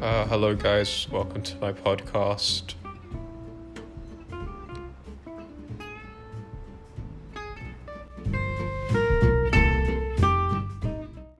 Uh, hello, guys. Welcome to my podcast.